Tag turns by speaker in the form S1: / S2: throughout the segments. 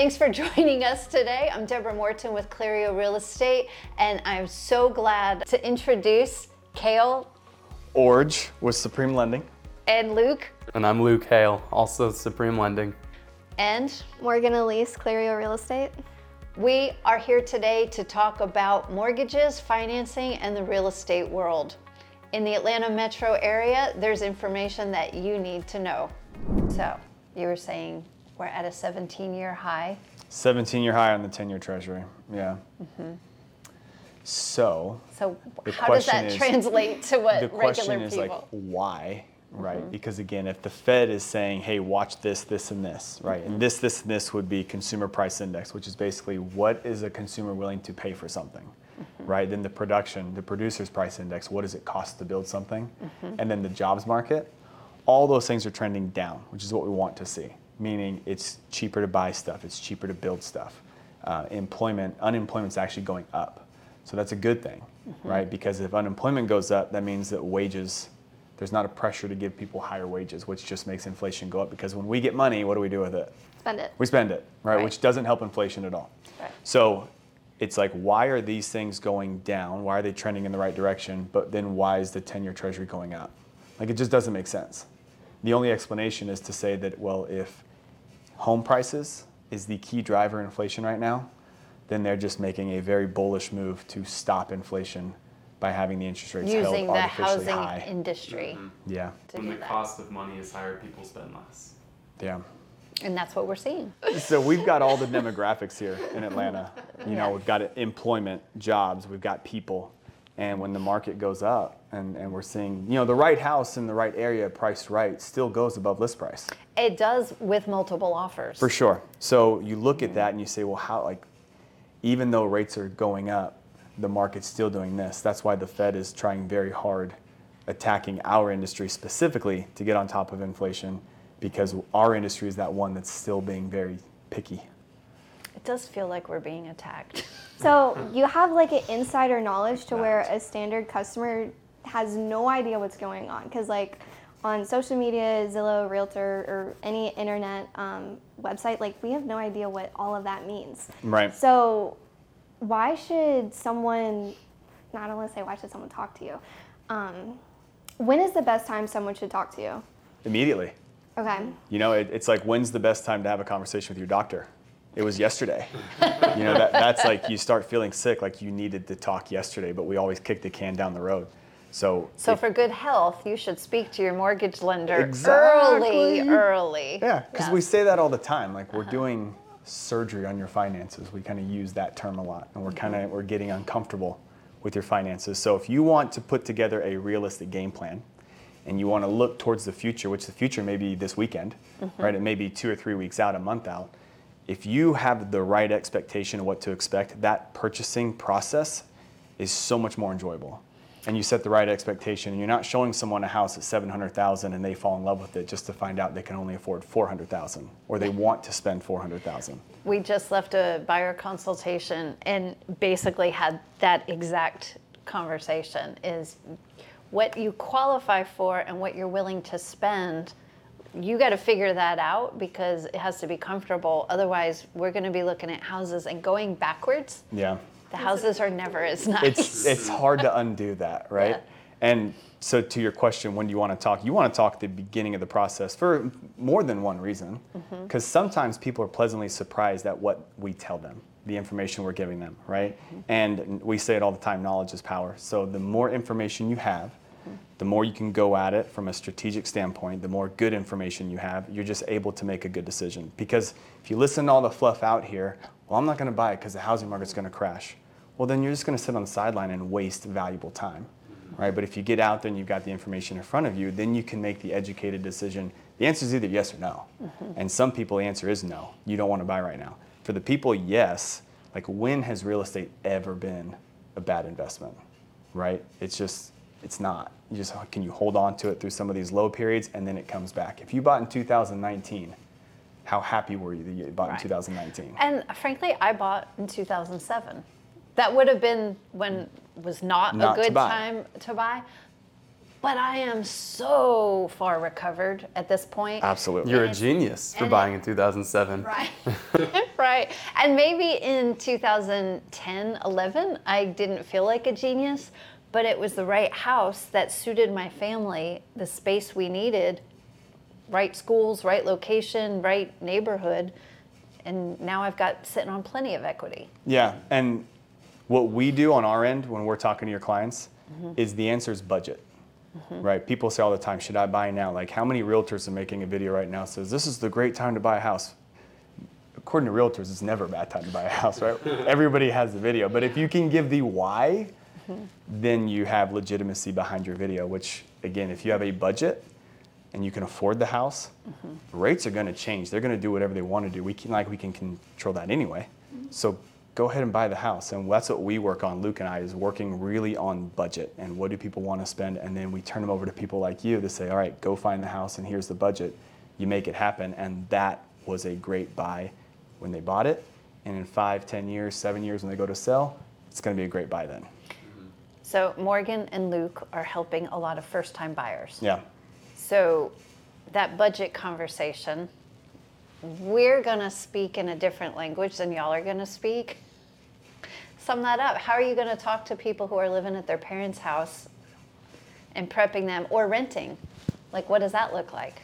S1: Thanks for joining us today. I'm Deborah Morton with Clario Real Estate, and I'm so glad to introduce Kale
S2: Orge with Supreme Lending.
S1: and Luke
S3: And I'm Luke Hale, also Supreme Lending.
S1: and
S4: Morgan Elise, Clario Real Estate.
S1: We are here today to talk about mortgages, financing, and the real estate world. In the Atlanta metro area, there's information that you need to know. So, you were saying we're at a 17 year high.
S2: 17 year high on the 10 year treasury. Yeah. So
S1: So,
S2: The
S1: how does that
S2: is-
S1: translate to what
S2: the
S1: regular
S2: question is
S1: people?
S2: like, why? Right?
S1: Mm-hmm.
S2: Because again, if the Fed is saying, hey, watch this, this, and this, right?
S1: Mm-hmm.
S2: And this, this, and this would be consumer price index, which is basically what is a consumer willing to pay for something,
S1: Mm-hmm.
S2: right? Then the production, the producer's price index, what does it cost to build something?
S1: Mm-hmm.
S2: And then the jobs market, all those things are trending down, which is what we want to see. Meaning it's cheaper to buy stuff, it's cheaper to build stuff. Uh, employment, unemployment's actually going up. So that's a good thing, right? Because if unemployment goes up, that means that wages, there's not a pressure to give people higher wages, which just makes inflation go up. Because when we get money, what do we do with it?
S4: Spend it.
S2: We spend it, right?
S1: Right.
S2: Which doesn't help inflation at all.
S1: Right.
S2: So it's like, why are these things going down? Why are they trending in the right direction? But then why is the 10 year treasury going up? Like, it just doesn't make sense. The only explanation is to say that, well, if home prices is the key driver in inflation right now, then they're just making a very bullish move to stop inflation by having the interest rates held
S1: Using the
S2: artificially
S1: housing
S2: high.
S1: industry mm-hmm.
S2: yeah,
S1: to
S3: When the
S1: that.
S3: cost of money is higher, people spend less.
S2: yeah.
S1: And that's what we're seeing.
S2: So we've got all the demographics here in Atlanta. You know,
S1: Yeah.
S2: we've got employment, jobs, we've got people. And when the market goes up and, and we're seeing, you know, the right house in the right area priced right still goes above list price.
S1: It does with multiple offers.
S2: For sure. So you look at that and you say, well, how, like, even though rates are going up, the market's still doing this. That's why the Fed is trying very hard attacking our industry specifically to get on top of inflation because our industry is that one that's still being very picky.
S1: It does feel like we're being attacked.
S4: So you have like an insider knowledge to where a standard customer has no idea what's going on because like on social media, Zillow, Realtor, or any internet um, website, like we have no idea what all of that means.
S2: Right.
S4: So why should someone? Not only say why should someone talk to you. Um, when is the best time someone should talk to you?
S2: Immediately.
S4: Okay.
S2: You know, it, it's like when's the best time to have a conversation with your doctor? It was yesterday. you know, that, that's like you start feeling sick, like you needed to talk yesterday, but we always kick the can down the road. So,
S1: So
S2: if-
S1: for good health, you should speak to your mortgage lender early,
S2: Exactly.
S1: early.
S2: yeah, because
S1: Yeah.
S2: we say that all the time. Like we're uh-huh. doing surgery on your finances. We kind of use that term a lot, and we're kind of mm-hmm. we're getting uncomfortable with your finances. So if you want to put together a realistic game plan, and you want to look towards the future, which the future may be this weekend, mm-hmm. right? It may be two or three weeks out, a month out. If you have the right expectation of what to expect, that purchasing process is so much more enjoyable. And you set the right expectation, and you're not showing someone a house at 700,000 and they fall in love with it just to find out they can only afford 400,000 or they want to spend 400,000.
S1: We just left a buyer consultation and basically had that exact conversation is what you qualify for and what you're willing to spend. You got to figure that out because it has to be comfortable. Otherwise, we're going to be looking at houses and going backwards.
S2: Yeah.
S1: The houses are never as nice.
S2: it's it's hard to undo that, right?
S1: Yeah.
S2: And so to your question, when do you want to talk? You want to talk at the beginning of the process for more than one reason,
S1: Mm-hmm.
S2: because sometimes people are pleasantly surprised at what we tell them, the information we're giving them, right?
S1: Mm-hmm.
S2: And we say it all the time: knowledge is power. So the more information you have, the more you can go at it from a strategic standpoint, the more good information you have, you're just able to make a good decision. Because if you listen to all the fluff out here, well, I'm not going to buy it because the housing market's going to crash. Well, then you're just going to sit on the sideline and waste valuable time, right? But if you get out there and you've got the information in front of you, then you can make the educated decision. The answer is either yes or no. Mm-hmm. And some people, the answer is no. You don't want to buy right now. For the people, yes. Like, when has real estate ever been a bad investment, right? It's just, it's not. You just can you hold on to it through some of these low periods and then it comes back. If you bought in 2019, how happy were you that you bought
S1: Right.
S2: in 2019?
S1: And frankly, I bought in 2007. That would have been when was not,
S2: Not
S1: a
S2: to
S1: good
S2: buy.
S1: time to buy. but I am so far recovered at this point.
S2: Absolutely.
S3: You're a
S1: And it's-
S3: genius for buying
S1: it-
S3: in 2007.
S1: Right. right. And maybe in 2010, 11, I didn't feel like a genius, but it was the right house that suited my family, the space we needed, right schools, right location, right neighborhood. And now I've got sitting on plenty of equity.
S2: Yeah, and what we do on our end when we're talking to your clients mm-hmm. is the answer is budget. Mm-hmm. Right? People say all the time, should I buy now? Like, how many realtors are making a video right now says this is the great time to buy a house? According to realtors, it's never a bad time to buy a house, right? Everybody has the video, but if you can give the why, then you have legitimacy behind your video. Which, again, if you have a budget and you can afford the house, rates are going to change. They're going to do whatever they want to do. We can like we can control that anyway. So go ahead and buy the house, and that's what we work on. Luke and I is working really on budget and what do people want to spend, and then we turn them over to people like you to say, all right, go find the house, and here's the budget. You make it happen, and that was a great buy when they bought it, and in five, ten years, seven years when they go to sell, it's going to be a great buy then.
S1: So Morgan and Luke are helping a lot of first time buyers.
S2: Yeah.
S1: So that budget conversation, we're going to speak in a different language than y'all are going to speak. Sum that up. How are you going to talk to people who are living at their parents' house and prepping them or renting? Like, what does that look like?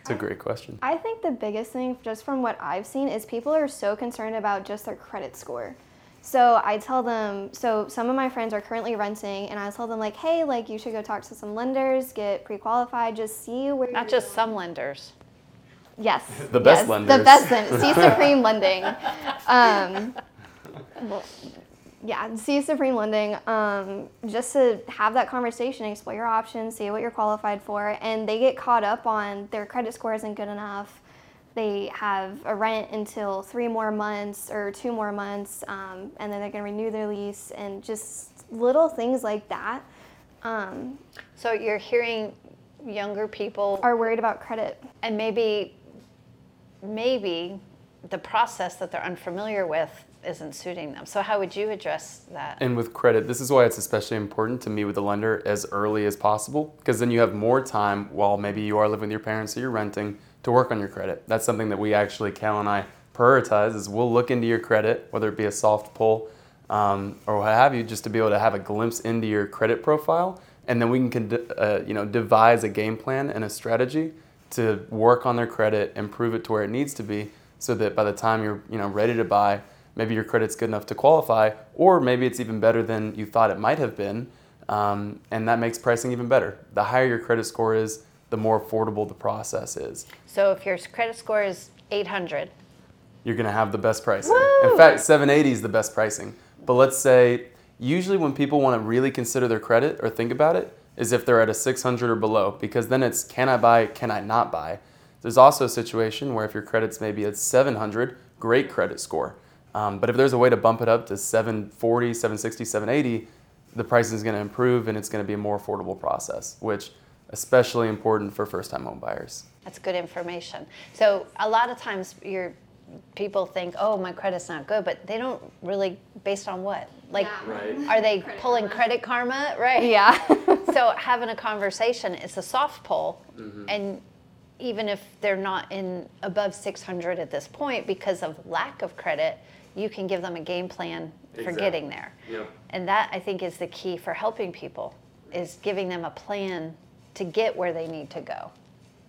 S3: It's a great question.
S4: I think the biggest thing, just from what I've seen, is people are so concerned about just their credit score. So I tell them, so some of my friends are currently renting, and I tell them, like, hey, like, you should go talk to some lenders, get pre qualified, just see where.
S1: Not
S4: you're
S1: just some lenders.
S4: Yes.
S3: The best
S4: yes,
S3: lenders.
S4: The best lenders. See Supreme Lending. Um, well, yeah, see Supreme Lending. Um, just to have that conversation, explore your options, see what you're qualified for, and they get caught up on their credit score isn't good enough. They have a rent until three more months or two more months, um, and then they're going to renew their lease, and just little things like that um,
S1: So you're hearing younger people
S4: are worried about credit.
S1: and maybe maybe the process that they're unfamiliar with isn't suiting them. So how would you address that?
S3: And with credit, this is why it's especially important to meet with the lender as early as possible because then you have more time while maybe you are living with your parents or you're renting to work on your credit. That's something that we actually, Cal and I, prioritize is we'll look into your credit, whether it be a soft pull um, or what have you, just to be able to have a glimpse into your credit profile. And then we can, uh, you know, devise a game plan and a strategy to work on their credit, improve it to where it needs to be, so that by the time you're, you know, ready to buy, maybe your credit's good enough to qualify, or maybe it's even better than you thought it might have been, um, and that makes pricing even better. The higher your credit score is, the more affordable the process is.
S1: So if your credit score is 800,
S3: You're going to have the best pricing.
S1: Woo!
S3: In fact, 780 is the best pricing. But let's say usually when people want to really consider their credit or think about it is if they're at a 600 or below because then it's can I buy, can I not buy? There's also a situation where if your credit's maybe at 700, great credit score. Um, but if there's a way to bump it up to 740, 760, 780, the pricing is going to improve and it's going to be a more affordable process, which especially important for first-time home buyers.
S1: that's good information. So a lot of times your people think, "Oh, my credit's not good," but they don't really based on what? Like
S3: Right.
S1: are they pulling credit karma, right?
S4: Yeah.
S1: so having a conversation is a soft pull mm-hmm. and even if they're not in above 600 at this point because of lack of credit you can give them a game plan for getting there
S3: Yep.
S1: and that i think is the key for helping people is giving them a plan to get where they need to go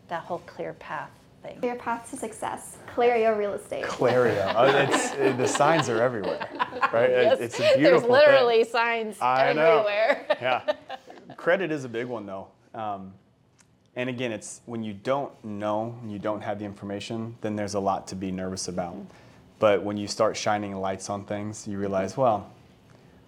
S1: that whole clear path thing
S4: Clear path to success. Clario Real Estate.
S2: Clario. Oh, it's, it- the signs are everywhere, right? It-
S1: Yes.
S2: It's a beautiful
S1: there's
S2: thing.
S1: literally signs
S2: I know.
S1: everywhere
S2: yeah. Credit is a big one though. Um, and again, it's when you don't know and you don't have the information, then there's a lot to be nervous about. But when you start shining lights on things, you realize, well,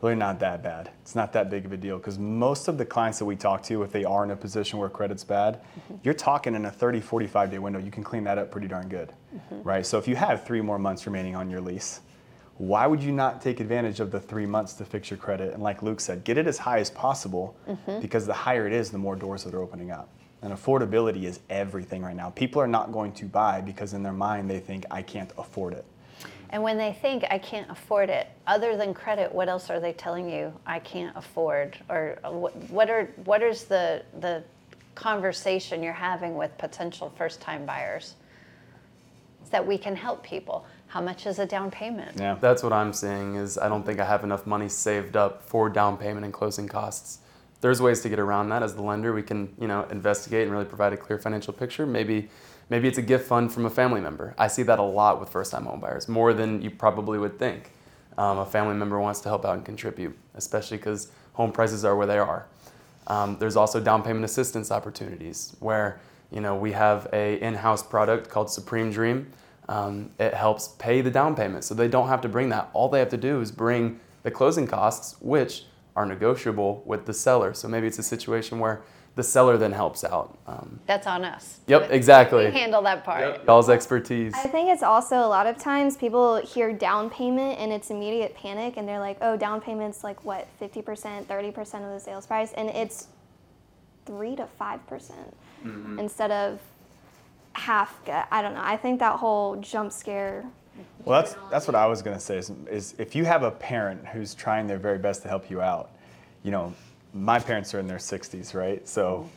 S2: really not that bad. It's not that big of a deal because most of the clients that we talk to, if they are in a position where credit's bad, mm-hmm. you're talking in a 30, 45 day window, you can clean that up pretty darn good, mm-hmm. right? So if you have three more months remaining on your lease, why would you not take advantage of the three months to fix your credit? And like Luke said, get it as high as possible mm-hmm. because the higher it is, the more doors that are opening up. And affordability is everything right now. People are not going to buy because in their mind they think, I can't afford it.
S1: And when they think I can't afford it, other than credit, what else are they telling you I can't afford? Or what, what are what is the the conversation you're having with potential first time buyers? Is that we can help people. How much is a down payment?
S2: Yeah.
S3: That's what I'm seeing is I don't think I have enough money saved up for down payment and closing costs. There's ways to get around that as the lender. We can, you know, investigate and really provide a clear financial picture. Maybe maybe it's a gift fund from a family member. I see that a lot with first-time homebuyers, more than you probably would think. Um, a family member wants to help out and contribute, especially because home prices are where they are. Um, there's also down payment assistance opportunities where you know we have a in-house product called Supreme Dream. Um, it helps pay the down payment, so they don't have to bring that. All they have to do is bring the closing costs, which are negotiable with the seller. So maybe it's a situation where the seller then helps out. Um,
S1: That's on us.
S3: Yep, exactly.
S1: We handle that part.
S3: Y'all's expertise.
S4: I think it's also a lot of times people hear down payment and it's immediate panic and they're like, oh, down payment's like what, 50%, 30% of the sales price? And it's 3 to 5% instead of half. I don't know. I think that whole jump scare.
S2: Well, that's that's what I was gonna say. Is, is if you have a parent who's trying their very best to help you out, you know, my parents are in their 60s, right? So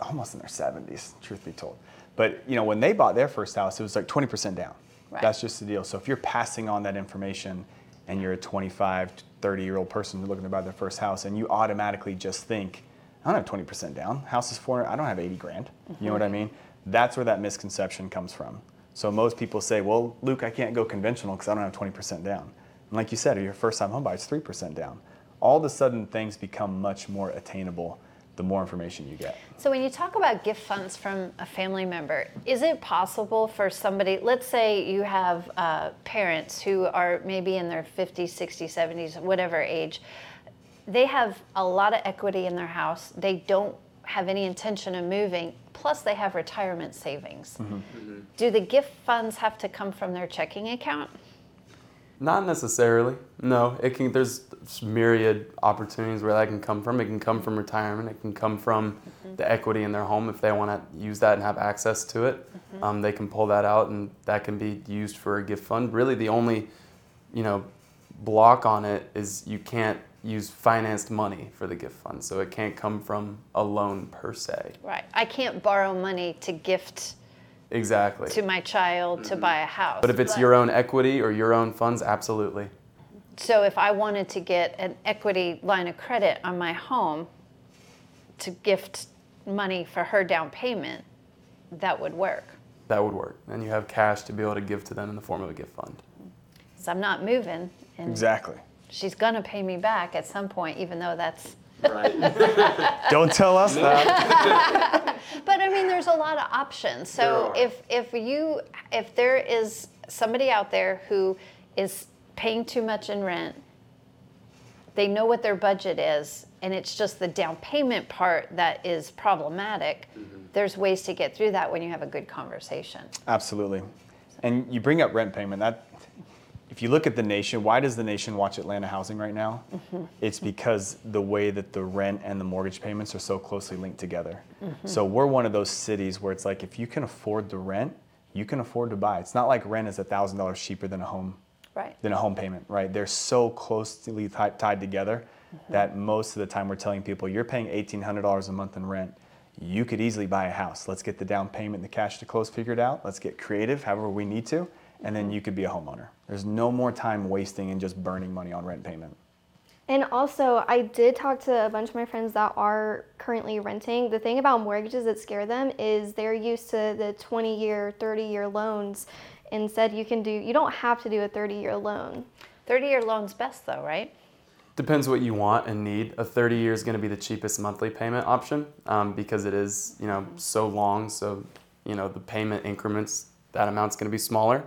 S2: almost in their 70s, truth be told. But you know, when they bought their first house, it was like 20% down.
S1: Right.
S2: That's just the deal. So if you're passing on that information, and you're a 25, 30 year old person looking to buy their first house, and you automatically just think, I don't have 20% down. House is 400. I don't have 80 grand. You know what I mm-hmm. mean? That's where that misconception comes from. So most people say, well, Luke, I can't go conventional because I don't have 20% down. And like you said, if you're a first time home buyer, it's 3% down. All of a sudden, things become much more attainable the more information you get.
S1: So when you talk about gift funds from a family member, is it possible for somebody, let's say you have uh, parents who are maybe in their 50s, 60s, 70s, whatever age, they have a lot of equity in their house. They don't have any intention of moving, plus they have retirement savings. Do the gift funds have to come from their checking account?
S3: Not necessarily. No, it can. There's myriad opportunities where that can come from. It can come from retirement. It can come from the equity in their home if they want to use that and have access to it. Um, they can pull that out, and that can be used for a gift fund. Really, the only, you know, block on it is you can't use financed money for the gift fund. So it can't come from a loan per se.
S1: Right. I can't borrow money to gift
S3: Exactly.
S1: to my child to mm-hmm. buy a house.
S3: But if it's your own equity or your own funds, absolutely.
S1: So if I wanted to get an equity line of credit on my home to gift money for her down payment, that would work.
S3: That would work. And you have cash to be able to give to them in the form of a gift fund.
S1: Because I'm not moving and
S2: Exactly.
S1: she's going to pay me back at some point, even though that's.
S2: Don't tell us that.
S1: But I mean, there's a lot of options. So if if you if there is somebody out there who is paying too much in rent, they know what their budget is, and it's just the down payment part that is problematic. Mm-hmm. There's ways to get through that when you have a good conversation.
S2: Absolutely. And you bring up rent payment. That, if you look at the nation, why does the nation watch Atlanta housing right now? Mm-hmm. It's because the way that the rent and the mortgage payments are so closely linked together. Mm-hmm. So we're one of those cities where it's like if you can afford the rent, you can afford to buy. It's not like rent is thousand dollars cheaper than a home
S1: Right.
S2: than a home payment, right? They're so closely ti- tied together mm-hmm. that most of the time we're telling people you're paying $1,800 a month in rent. You could easily buy a house. Let's get the down payment and the cash to close figured out. Let's get creative however we need to, and then you could be a homeowner. There's no more time wasting and just burning money on rent payment.
S4: And also, I did talk to a bunch of my friends that are currently renting. The thing about mortgages that scare them is they're used to the 20 year, 30 year loans. Instead, you can do, you don't have to do a 30 year loan.
S1: 30 year loan's best though, right?
S3: Depends what you want and need. A 30 year is going to be the cheapest monthly payment option um, because it is, you know, so long. So, you know, the payment increments, that amount's going to be smaller.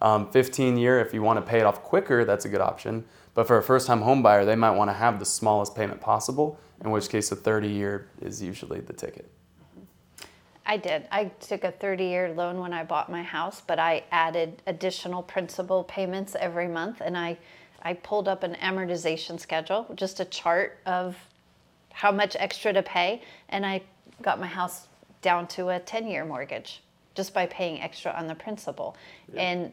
S3: Um, 15 year, if you want to pay it off quicker, that's a good option. But for a first time home buyer, they might want to have the smallest payment possible, in which case a 30 year is usually the ticket.
S1: I did. I took a 30 year loan when I bought my house, but I added additional principal payments every month and I, I pulled up an amortization schedule, just a chart of how much extra to pay, and I got my house down to a 10 year mortgage just by paying extra on the principal. And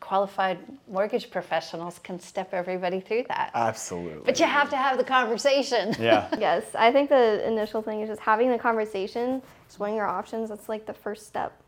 S1: qualified mortgage professionals can step everybody through that.
S2: Absolutely.
S1: but you have to have the conversation.
S2: yeah.
S4: Yes, I think the initial thing is just having the conversation, just weighing your options. That's like the first step.